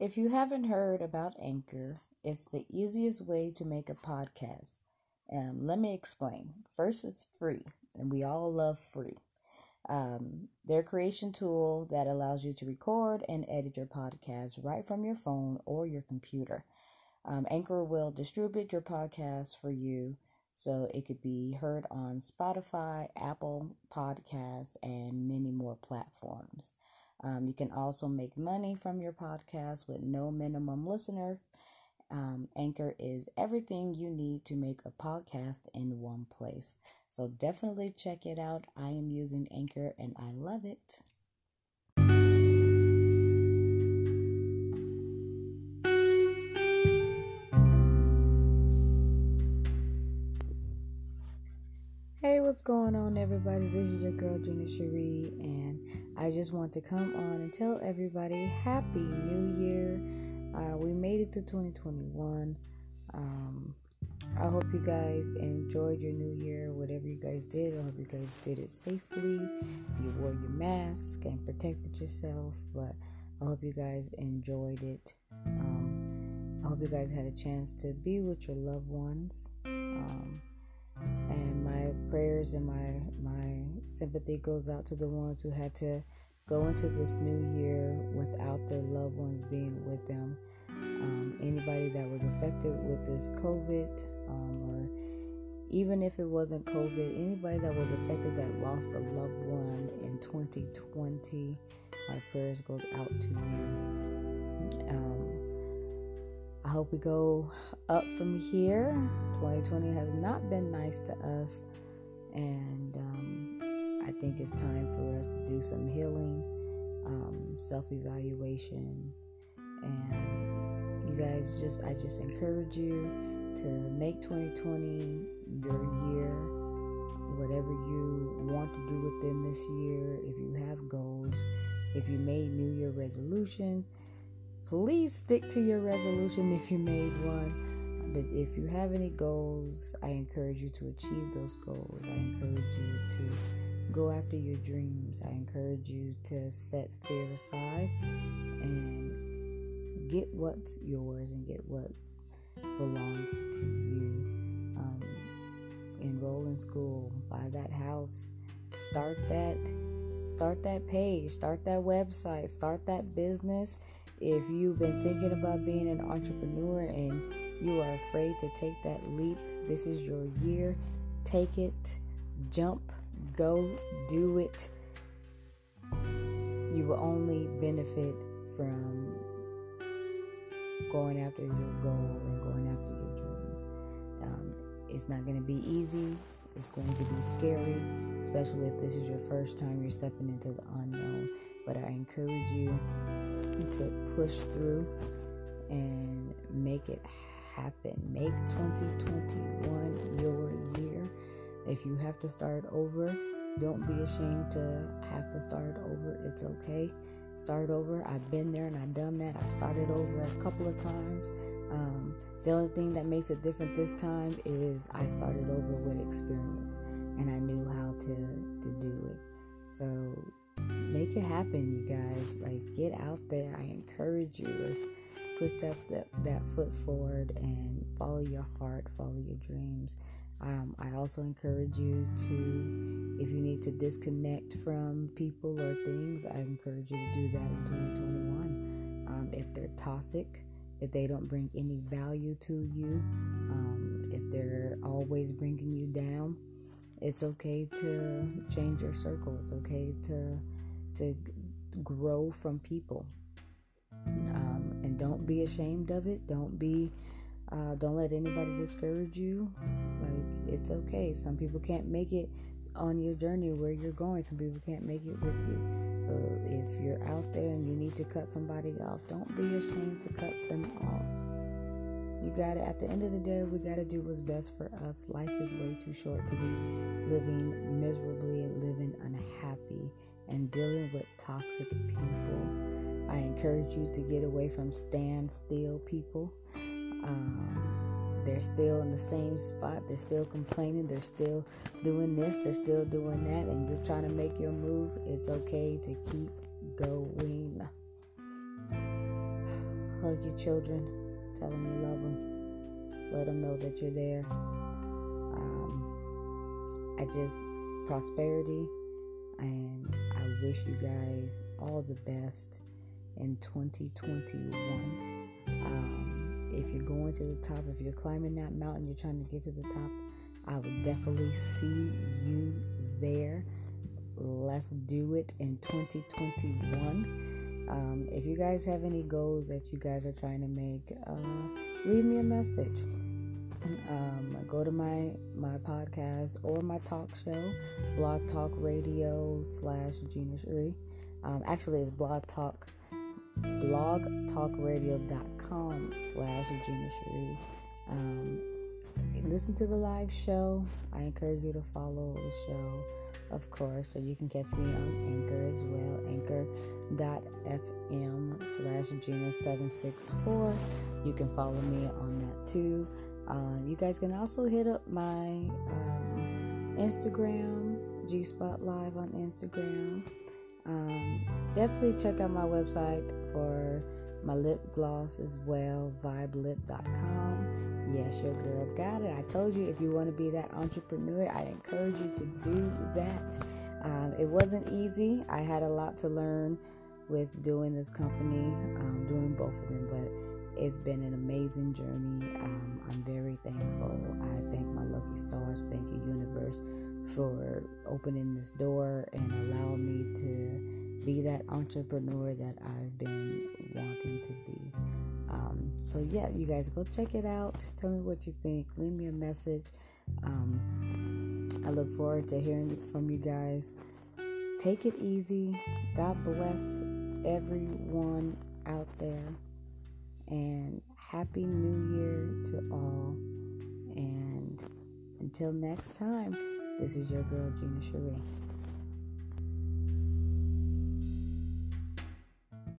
If you haven't heard about Anchor, it's the easiest way to make a podcast. Um, let me explain. First, it's free, and we all love free. Um, their creation tool that allows you to record and edit your podcast right from your phone or your computer. Um, Anchor will distribute your podcast for you so it could be heard on Spotify, Apple Podcasts, and many more platforms. Um, you can also make money from your podcast with no minimum listener. Um, Anchor is everything you need to make a podcast in one place. So definitely check it out. I am using Anchor and I love it. Hey, what's going on, everybody? This is your girl, Gina Cherie, and I just want to come on and tell everybody Happy New Year. Uh, we made it to 2021. Um, I hope you guys enjoyed your new year, whatever you guys did. I hope you guys did it safely. You wore your mask and protected yourself, but I hope you guys enjoyed it. Um, I hope you guys had a chance to be with your loved ones. Um, prayers and my my sympathy goes out to the ones who had to go into this new year without their loved ones being with them. Um, anybody that was affected with this COVID, um, or even if it wasn't COVID, anybody that was affected that lost a loved one in 2020, my prayers go out to you. Um, I hope we go up from here. 2020 has not been nice to us, and um, I think it's time for us to do some healing, um, self evaluation, and you guys just, I just encourage you to make 2020 your year. Whatever you want to do within this year, if you have goals, if you made New Year resolutions, please stick to your resolution if you made one. But if you have any goals, I encourage you to achieve those goals. I encourage you to go after your dreams. I encourage you to set fear aside and get what's yours and get what belongs to you. Um, enroll in school, buy that house, start that start that page, start that website, start that business if you've been thinking about being an entrepreneur and you are afraid to take that leap, this is your year. Take it, jump, go, do it. You will only benefit from going after your goal and going after your dreams. Um, it's not going to be easy. It's going to be scary, especially if this is your first time you're stepping into the unknown. But I encourage you to push through and make it happen. Make 2021 your year. If you have to start over, don't be ashamed to have to start over. It's okay. Start over. I've been there and I've done that. I've started over a couple of times. Um, the only thing that makes it different this time is I started over with experience and I knew how to to do it. So make it happen, you guys. Like, get out there. I encourage you. Put that step, that foot forward, and follow your heart, follow your dreams. Um, I also encourage you to, if you need to disconnect from people or things, I encourage you to do that in 2021. Um, if they're toxic, if they don't bring any value to you, um, if they're always bringing you down, it's okay to change your circle. It's okay to to grow from people, don't be ashamed of it. Don't be uh, don't let anybody discourage you. Like it's okay. Some people can't make it on your journey where you're going. Some people can't make it with you. So if you're out there and you need to cut somebody off, don't be ashamed to cut them off. You got to, at the end of the day, we got to do what's best for us. Life is way too short to be living miserably and living unhappy and dealing with toxic people. I encourage you to get away from standstill people. Um, they're still in the same spot. They're still complaining. They're still doing this. They're still doing that. And you're trying to make your move. It's okay to keep going. hug your children, tell them you love them, let them know that you're there. Um, I just prosperity, and I wish you guys all the best in 2021. Um, if you're going to the top, if you're climbing that mountain, you're trying to get to the top, I would definitely see you there. Let's do it in 2021. Um, if you guys have any goals that you guys are trying to make, uh, leave me a message. Um, go to my my podcast or my talk show, Blog Talk Radio slash Gina Cherie. Um, actually, it's Blog Talk blogtalkradio.com slash Gina Cherie. Um, listen to the live show. I encourage you to follow the show, of course, so you can catch me on Anchor as well. Anchor.fm slash Gina764. You can follow me on that too. Um, you guys can also hit up my um, Instagram, G Spot Live on Instagram. Um, definitely check out my website for my lip gloss as well, vibelip.com. Yes, your girl got it. I told you if you want to be that entrepreneur, I encourage you to do that. Um, it wasn't easy. I had a lot to learn with doing this company, um, doing both of them, but it's been an amazing journey. Um, I'm very thankful. I thank my lucky stars. Thank you, universe, for opening this door and allowing me to be that entrepreneur that I've been wanting to be. Um, so, yeah, you guys go check it out. Tell me what you think. Leave me a message. Um, I look forward to hearing from you guys. Take it easy. God bless everyone out there. And Happy New Year to all. And until next time. This is your girl, Gina Cherie.